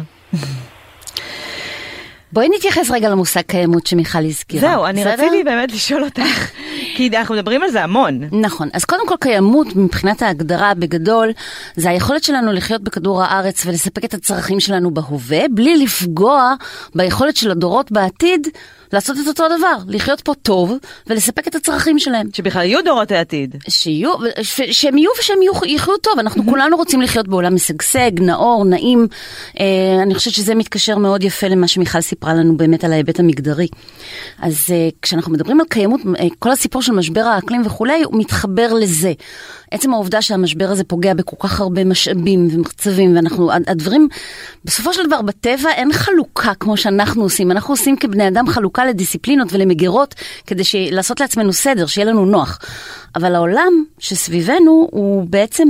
בואי נתייחס רגע למושג קיימות שמיכל הזכירה. זהו, אני? רציתי באמת לשאול אותך, כי אנחנו מדברים על זה המון. נכון. אז קודם כל קיימות מבחינת ההגדרה בגדול, זה היכולת שלנו לחיות בכדור הארץ ולספק את הצרכים שלנו בהווה, בלי לפגוע ביכולת של הדורות בעתיד לעשות את אותו דבר, לחיות פה טוב ולספק את הצרכים שלהם. שבכלל יהיו דורות העתיד. שיהיו, ש, שהם יהיו ושהם יהיו, יחיו טוב, אנחנו כולנו רוצים לחיות בעולם משגשג, נאור, נעים. אה, אני חושבת שזה מתקשר מאוד יפה למה שמיכל סיפרה לנו באמת על ההיבט המגדרי. אז אה, כשאנחנו מדברים על קיימות, אה, כל הסיפור של משבר האקלים וכולי, הוא מתחבר לזה. עצם העובדה שהמשבר הזה פוגע בכל כך הרבה משאבים ומחצבים, ואנחנו, הדברים, בסופו של דבר בטבע אין חלוקה כמו שאנחנו עושים, אנחנו עושים כבני אדם חלוקה לדיסציפלינות ולמגירות כדי ש... לעשות לעצמנו סדר, שיהיה לנו נוח. אבל העולם שסביבנו הוא בעצם,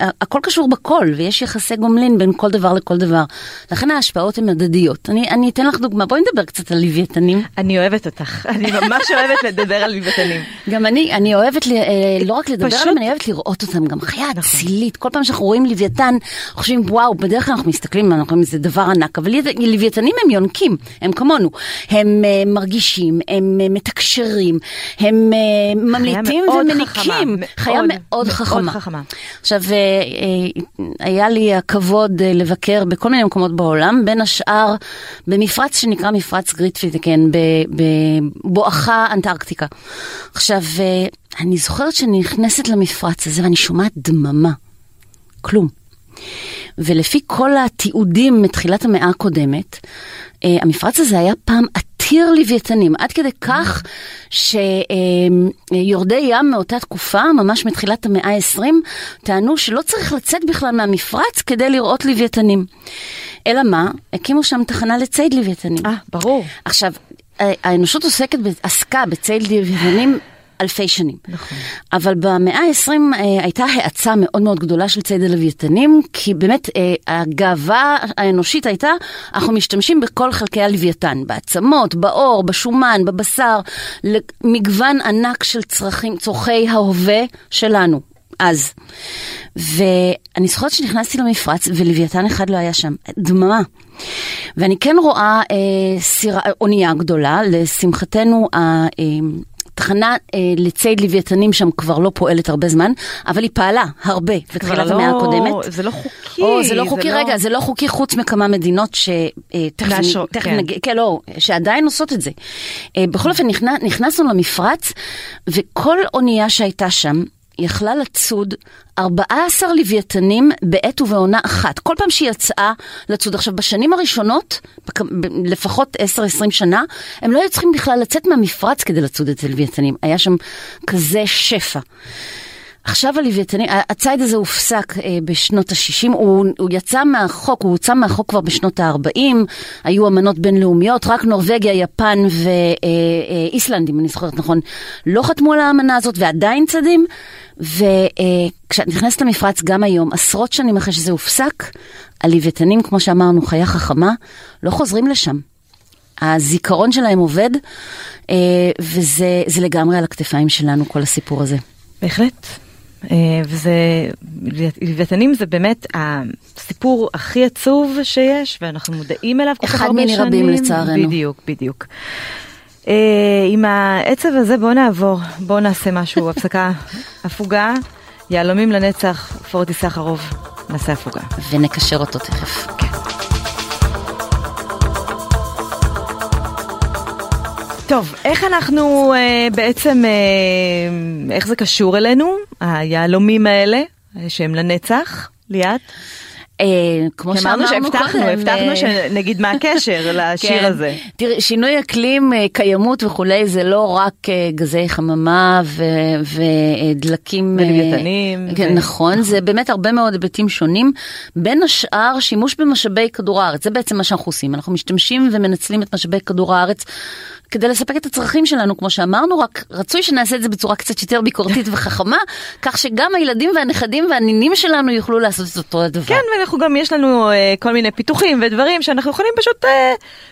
אה, הכל קשור בכל, ויש יחסי גומלין בין כל דבר לכל דבר. לכן ההשפעות הן הדדיות. אני, אני אתן לך דוגמה, בואי נדבר קצת על לוויתנים. אני אוהבת אותך, אני ממש אוהבת לדבר על לוויתנים. גם אני, אני אוהבת לי, אה, לא רק לדבר פשוט- עליהם, אני אוהבת לראות אותם, גם חיה אצילית. כל פעם שאנחנו רואים לוויתן, חושבים, וואו, בדרך כלל אנחנו מסתכלים, אנחנו אומרים, זה דבר ענק, אבל לוויתנים- הם יונקים, הם כמונו. הם אה, מרגישים, הם אה, מתקשרים, הם אה, ממליטים ומניקים. חכמה, חיה מאוד, מאוד מאוד חכמה. חכמה. עכשיו, אה, אה, היה לי הכבוד אה, לבקר בכל מיני מקומות בעולם, בין השאר במפרץ שנקרא מפרץ גריטפידקן, בבואכה אנטארקטיקה. עכשיו, אה, אני זוכרת שאני נכנסת למפרץ הזה ואני שומעת דממה. כלום. ולפי כל התיעודים מתחילת המאה הקודמת, אה, המפרץ הזה היה פעם עתיר לוויתנים, עד כדי כך שיורדי ים מאותה תקופה, ממש מתחילת המאה ה-20, טענו שלא צריך לצאת בכלל מהמפרץ כדי לראות לוויתנים. אלא מה? הקימו שם תחנה לציד לוויתנים. אה, ברור. עכשיו, האנושות עוסקת, עסקה בציד לוויתנים אלפי שנים. נכון. אבל במאה ה-20 אה, הייתה האצה מאוד מאוד גדולה של ציד הלוויתנים, כי באמת אה, הגאווה האנושית הייתה, אנחנו משתמשים בכל חלקי הלוויתן, בעצמות, בעור, בשומן, בבשר, מגוון ענק של צרכים, צורכי ההווה שלנו. אז. ואני זוכרת שנכנסתי למפרץ ולוויתן אחד לא היה שם, דממה. ואני כן רואה אה, סירה, אונייה גדולה, לשמחתנו התחנה אה, לציד לוויתנים שם כבר לא פועלת הרבה זמן, אבל היא פעלה הרבה בתחילת לא, המאה הקודמת. זה לא חוקי. או, זה לא חוקי, זה רגע, לא... זה לא חוקי חוץ מכמה מדינות שתכף אה, כן. נגיד, כן, לא, שעדיין עושות את זה. אה, בכל אופן, נכנס, נכנסנו למפרץ, וכל אונייה שהייתה שם, יכלה לצוד 14 לוויתנים בעת ובעונה אחת. כל פעם שהיא יצאה לצוד. עכשיו, בשנים הראשונות, לפחות 10-20 שנה, הם לא היו צריכים בכלל לצאת מהמפרץ כדי לצוד את הלוויתנים. היה שם כזה שפע. עכשיו הלוויתנים, הציד הזה הופסק אה, בשנות ה-60, הוא, הוא יצא מהחוק, הוא הוצא מהחוק כבר בשנות ה-40, היו אמנות בינלאומיות, רק נורבגיה, יפן ואיסלנד, אה, אה, אם אני זוכרת נכון, לא חתמו על האמנה הזאת ועדיין צדים. וכשאת נכנסת למפרץ גם היום, עשרות שנים אחרי שזה הופסק, הלוויתנים, כמו שאמרנו, חיה חכמה, לא חוזרים לשם. הזיכרון שלהם עובד, וזה לגמרי על הכתפיים שלנו, כל הסיפור הזה. בהחלט. אה, וזה, לוויתנים זה באמת הסיפור הכי עצוב שיש, ואנחנו מודעים אליו כל כך הרבה שנים. אחד מני רבים לצערנו. בדיוק, בדיוק. אה, עם העצב הזה בואו נעבור, בואו נעשה משהו, הפסקה, הפוגה, יהלומים לנצח, פורטי סחרוב, נעשה הפוגה. ונקשר אותו תכף. כן. טוב, איך אנחנו אה, בעצם, אה, איך זה קשור אלינו, היהלומים האלה, שהם לנצח, ליאת? אה, כמו שאמרנו שהבטחנו, הבטחנו שנגיד מה הקשר לשיר כן. הזה. תראי, שינוי אקלים, אה, קיימות וכולי, זה לא רק אה, גזי חממה ודלקים... מלוויתנים. כן, נכון, זה באמת הרבה מאוד היבטים שונים. בין השאר, שימוש במשאבי כדור הארץ, זה בעצם מה שאנחנו עושים. אנחנו משתמשים ומנצלים את משאבי כדור הארץ. כדי לספק את הצרכים שלנו, כמו שאמרנו, רק רצוי שנעשה את זה בצורה קצת יותר ביקורתית וחכמה, כך שגם הילדים והנכדים והנינים שלנו יוכלו לעשות את אותו הדבר. כן, ואנחנו גם, יש לנו uh, כל מיני פיתוחים ודברים שאנחנו יכולים פשוט, uh,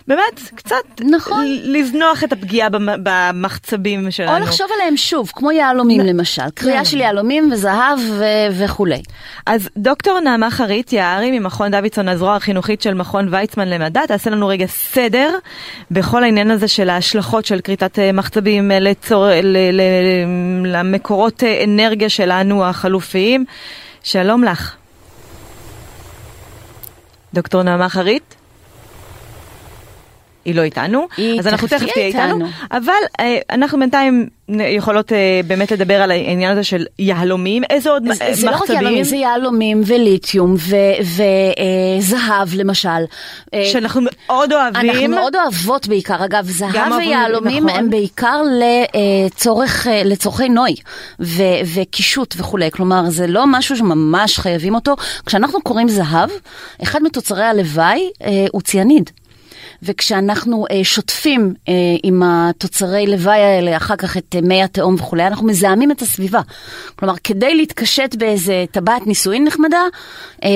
באמת, קצת נכון. לזנוח את הפגיעה במחצבים שלנו. או לחשוב עליהם שוב, כמו יהלומים נ... למשל, קריאה של יהלומים וזהב ו- וכולי. אז דוקטור נעמה חריט יערי ממכון דוידסון, הזרוע החינוכית של מכון ויצמן למדע, תעשה לנו רגע סדר בכל העניין הזה של ההשלכות של כריתת אה, מחצבים אה, לצור... ל... ל... למקורות אה, אנרגיה שלנו החלופיים. שלום לך. דוקטור נעמה חריט? היא לא איתנו, היא אז אנחנו תכף תהיה איתנו, אבל אה, אנחנו בינתיים יכולות אה, באמת לדבר על העניין הזה של יהלומים, איזה עוד זה, מחצבים? זה לא רק יהלומים, זה יהלומים וליתיום וזהב למשל. אה, שאנחנו מאוד אוהבים. אנחנו מאוד אוהבות בעיקר, אגב, זהב ויהלומים נכון. הם בעיקר לצורך, לצורכי נוי וקישוט וכולי, כלומר זה לא משהו שממש חייבים אותו. כשאנחנו קוראים זהב, אחד מתוצרי הלוואי הוא ציאניד. וכשאנחנו אה, שוטפים אה, עם התוצרי לוואי האלה, אחר כך את אה, מי התהום וכולי, אנחנו מזהמים את הסביבה. כלומר, כדי להתקשט באיזה טבעת נישואין נחמדה, אה,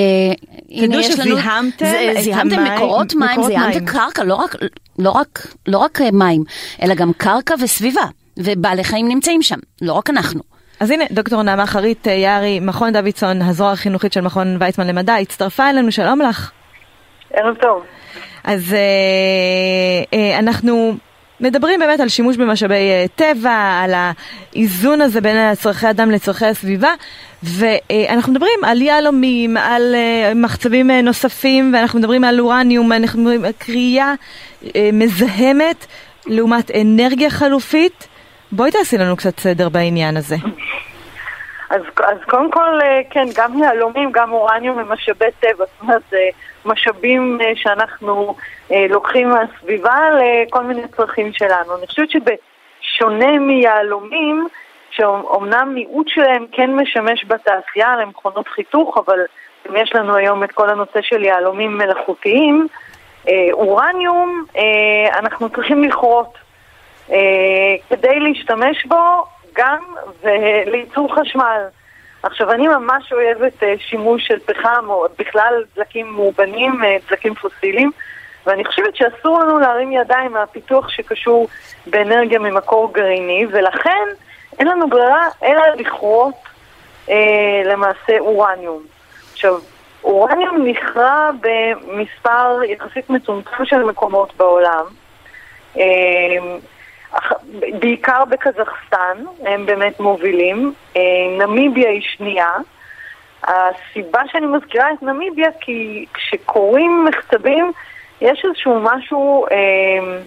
הנה יש לנו... שזיהמתם זה, את זיהמתם המים, מקורות מים, מקורות זיהמתם מים. קרקע, לא רק, לא, רק, לא רק אה, מים, אלא גם קרקע וסביבה. ובעלי חיים נמצאים שם, לא רק אנחנו. אז הנה, דוקטור נעמה חרית אה, יערי, מכון דוידסון, הזרוע החינוכית של מכון ויצמן למדע, הצטרפה אלינו, שלום לך. ערב טוב. אז אה, אה, אנחנו מדברים באמת על שימוש במשאבי אה, טבע, על האיזון הזה בין צורכי אדם לצורכי הסביבה, ואנחנו מדברים על יהלומים, על אה, מחצבים אה, נוספים, ואנחנו מדברים על אורניום, אנחנו מדברים על קריאה אה, מזהמת לעומת אנרגיה חלופית. בואי תעשי לנו קצת סדר בעניין הזה. אז, אז קודם כל, אה, כן, גם יהלומים, גם אורניום הם משאבי טבע, זאת אומרת, זה משאבים אה, שאנחנו אה, לוקחים מהסביבה לכל מיני צרכים שלנו. אני חושבת שבשונה מיהלומים, שאומנם מיעוט שלהם כן משמש בתעשייה למכונות חיתוך, אבל אם יש לנו היום את כל הנושא של יהלומים מלאכותיים, אורניום אנחנו צריכים לכרות. כדי להשתמש בו גם ולייצור חשמל. עכשיו, אני ממש אוהבת אה, שימוש של פחם, או בכלל דלקים מאובנים, אה, דלקים פוסיליים, ואני חושבת שאסור לנו להרים ידיים מהפיתוח שקשור באנרגיה ממקור גרעיני, ולכן אין לנו ברירה אלא לכרות אה, למעשה אורניום. עכשיו, אורניום נכרע במספר יחסית מצומצם של מקומות בעולם. אה, בעיקר בקזחסטן, הם באמת מובילים. אה, נמיביה היא שנייה. הסיבה שאני מזכירה את נמיביה כי כשקוראים מחצבים יש איזשהו משהו אה,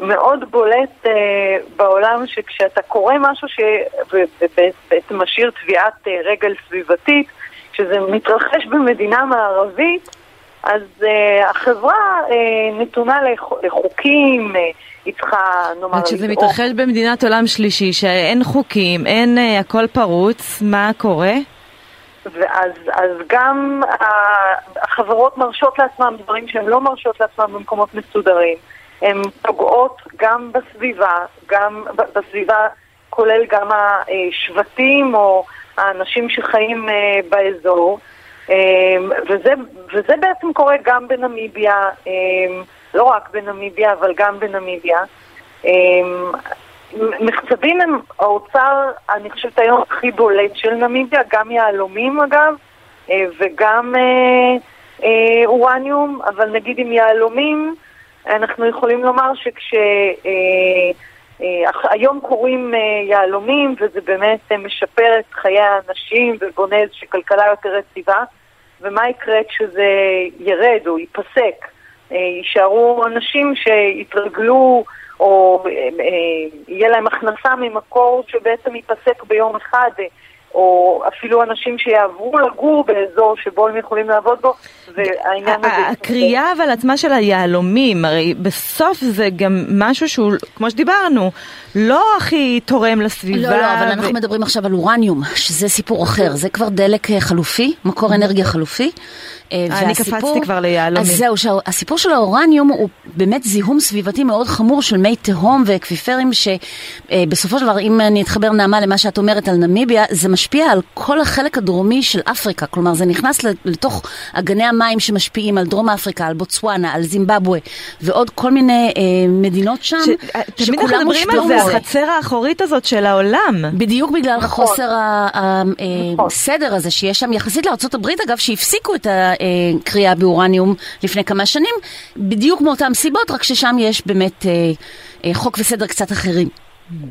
מאוד בולט אה, בעולם שכשאתה קורא משהו שבעצם משאיר תביעת אה, רגל סביבתית, כשזה מתרחש במדינה מערבית, אז אה, החברה אה, נתונה לחוק, לחוקים, אה, היא צריכה, נאמר... כשזה מתרחש במדינת עולם שלישי, שאין חוקים, אין, אה, הכל פרוץ, מה קורה? ואז אז גם החברות מרשות לעצמם דברים שהן לא מרשות לעצמם במקומות מסודרים. הן פוגעות גם בסביבה, גם בסביבה כולל גם השבטים או האנשים שחיים אה, באזור. אה, וזה, וזה בעצם קורה גם בנמיביה, אה, לא רק בנמיביה, אבל גם בנמיביה. מחצבים הם האוצר, אני חושבת היום הכי בולט של נמיביה, גם יהלומים אגב, וגם אורניום, אבל נגיד עם יהלומים, אנחנו יכולים לומר שכשהיום אה, קוראים אה, יהלומים וזה באמת אה, משפר את חיי האנשים ובונה איזושהי כלכלה יותר יציבה, ומה יקרה כשזה ירד או ייפסק? יישארו אנשים שיתרגלו או יהיה להם הכנסה ממקור שבעצם ייפסק ביום אחד או אפילו אנשים שיעברו לגור באזור שבו הם יכולים לעבוד בו, והעניין הזה... הקריאה אבל עצמה של היהלומים, הרי בסוף זה גם משהו שהוא, כמו שדיברנו, לא הכי תורם לסביבה. לא, לא, אבל ו... אנחנו מדברים עכשיו על אורניום, שזה סיפור אחר, זה כבר דלק אה, חלופי, מקור אנרגיה חלופי. אה, אני קפצתי כבר ליהלומים. אז זהו, שהסיפור של האורניום הוא באמת זיהום סביבתי מאוד חמור של מי תהום ואקוויפרים, שבסופו של דבר, אם אני אתחבר נעמה למה שאת אומרת על נמיביה, זה משפיע על כל החלק הדרומי של אפריקה. כלומר, זה נכנס לתוך אגני המים שמשפיעים על דרום אפריקה, על בוצואנה, על זימבבואה, ועוד כל מיני אה, מדינות שם, ש... שכולם מושפעו מזה. החצר האחורית הזאת של העולם. בדיוק בגלל נכון. חוסר הסדר אה, נכון. הזה שיש שם, יחסית לארה"ב, אגב, שהפסיקו את ה... אה, באורניום לפני כמה שנים, בדיוק מאותן סיבות, רק ששם יש באמת אה, חוק וסדר קצת אחרים.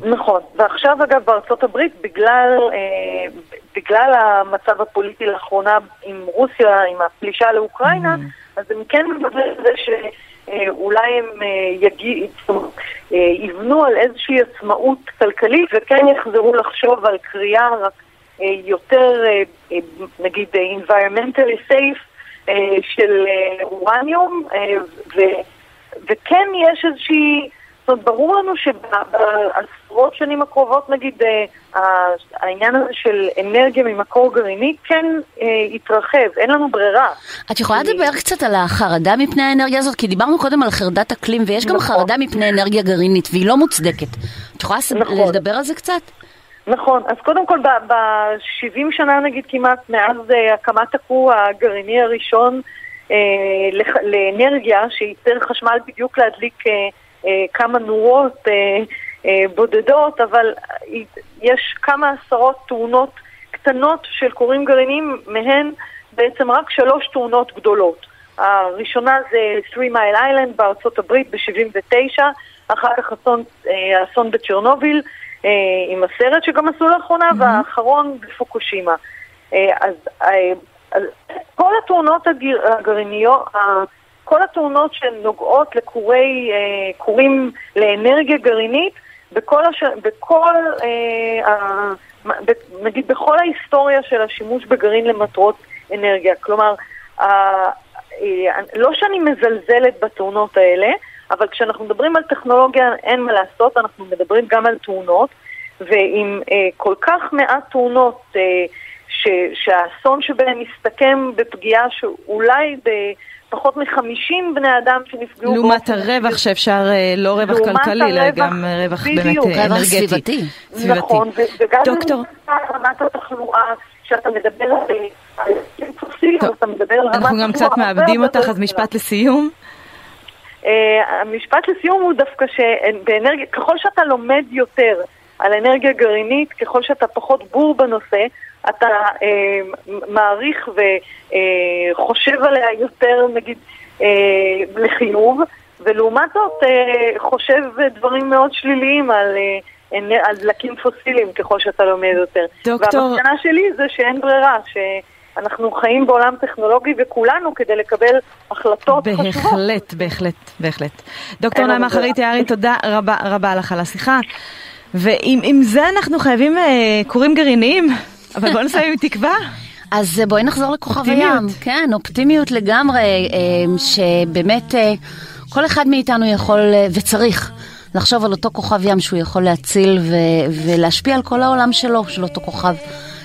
נכון, ועכשיו אגב בארצות הברית, בגלל, אה, בגלל המצב הפוליטי לאחרונה עם רוסיה, עם הפלישה לאוקראינה, mm. אז הם כן מדברים על זה שאולי הם יגיע, יבנו על איזושהי עצמאות כלכלית וכן יחזרו לחשוב על קריאה יותר, נגיד, environmentally safe אה, של אה, אורניום, אה, ו, וכן יש איזושהי, אומרת, ברור לנו שבעשרות שנים הקרובות, נגיד, העניין הזה של אנרגיה ממקור גרעיני כן יתרחב, אין לנו ברירה. את יכולה לדבר קצת על החרדה מפני האנרגיה הזאת? כי דיברנו קודם על חרדת אקלים, ויש גם נכון. חרדה מפני אנרגיה גרעינית, והיא לא מוצדקת. את יכולה נכון. לדבר על זה קצת? נכון, אז קודם כל ב-70 שנה נגיד כמעט מאז uh, הקמת הכור הגרעיני הראשון uh, לאנרגיה שייצר חשמל בדיוק להדליק uh, כמה נורות uh, uh, בודדות, אבל יש כמה עשרות תאונות קטנות של כורים גרעיניים, מהן בעצם רק שלוש תאונות גדולות. הראשונה זה 3 מייל איילנד בארצות הברית ב-79, אחר כך אסון, אסון בצ'רנוביל, אה, עם הסרט שגם עשו לאחרונה, mm-hmm. והאחרון בפוקושימה. אה, אז אה, כל התאונות הגרעיניות, כל התאונות שנוגעות לכורי, כורים לאנרגיה גרעינית, בכל, הש... בכל אה, נגיד בכל ההיסטוריה של השימוש בגרעין למטרות אנרגיה. כלומר, אה, לא שאני מזלזלת בתאונות האלה, אבל כשאנחנו מדברים על טכנולוגיה אין מה לעשות, אנחנו מדברים גם על תאונות, ועם אה, כל כך מעט תאונות אה, ש, שהאסון שבהן מסתכם בפגיעה שאולי פחות מ-50 בני אדם שנפגעו. לעומת הרווח שאפשר, אה, לא רווח כלכלי, אלא גם רווח באמת אנרגטי. סביבתי. נכון, וגם. רמת התחלואה, שאתה מדבר על פוסילים, אתה מדבר על רמת אנחנו גם קצת מאבדים אותך, אז משפט לסיום. המשפט לסיום הוא דווקא שככל שאתה לומד יותר על אנרגיה גרעינית, ככל שאתה פחות בור בנושא, אתה אה, מעריך וחושב עליה יותר, נגיד, אה, לחיוב, ולעומת זאת אה, חושב דברים מאוד שליליים על... אה, על דלקים פוסיליים ככל שאתה לומד יותר. דוקטור... והמסקנה שלי זה שאין ברירה, שאנחנו חיים בעולם טכנולוגי וכולנו כדי לקבל החלטות בהחלט, חשובות. בהחלט, בהחלט, בהחלט. דוקטור נעמה חרית יערי, תודה רבה רבה לך על השיחה. ועם זה אנחנו חייבים אה, כורים גרעיניים, אבל בוא נסיים עם תקווה. אז בואי נחזור לכוכב הים. כן, אופטימיות לגמרי, אה, שבאמת אה, כל אחד מאיתנו יכול וצריך לחשוב על אותו כוכב ים שהוא יכול להציל ולהשפיע על כל העולם שלו, של אותו כוכב.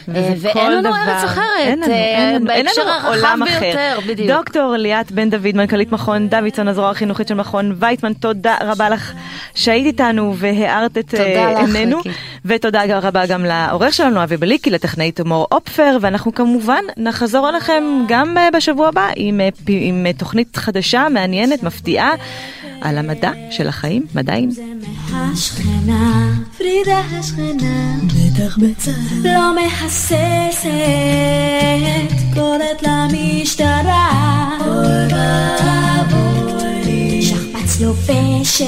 ואין לנו דבר, ארץ אחרת, אין לנו, אין לנו, בהקשר הרחב ביותר, בדיוק. דוקטור ליאת בן דוד, מנכ"לית מכון דוידסון, הזרוע החינוכית של מכון ויצמן, תודה רבה לך שהיית איתנו והארת את עינינו. ותודה רבה גם לעורך שלנו, אבי בליקי, לטכנאית מור אופפר, ואנחנו כמובן נחזור אליכם גם בשבוע הבא עם, עם תוכנית חדשה, מעניינת, מפתיעה. על המדע של החיים, מדעים. השכנה, פרידה השכנה, בטח בצד, לא מהססת, קוראת למשטרה, אוי ואבוי, שכפ"ץ לובשת.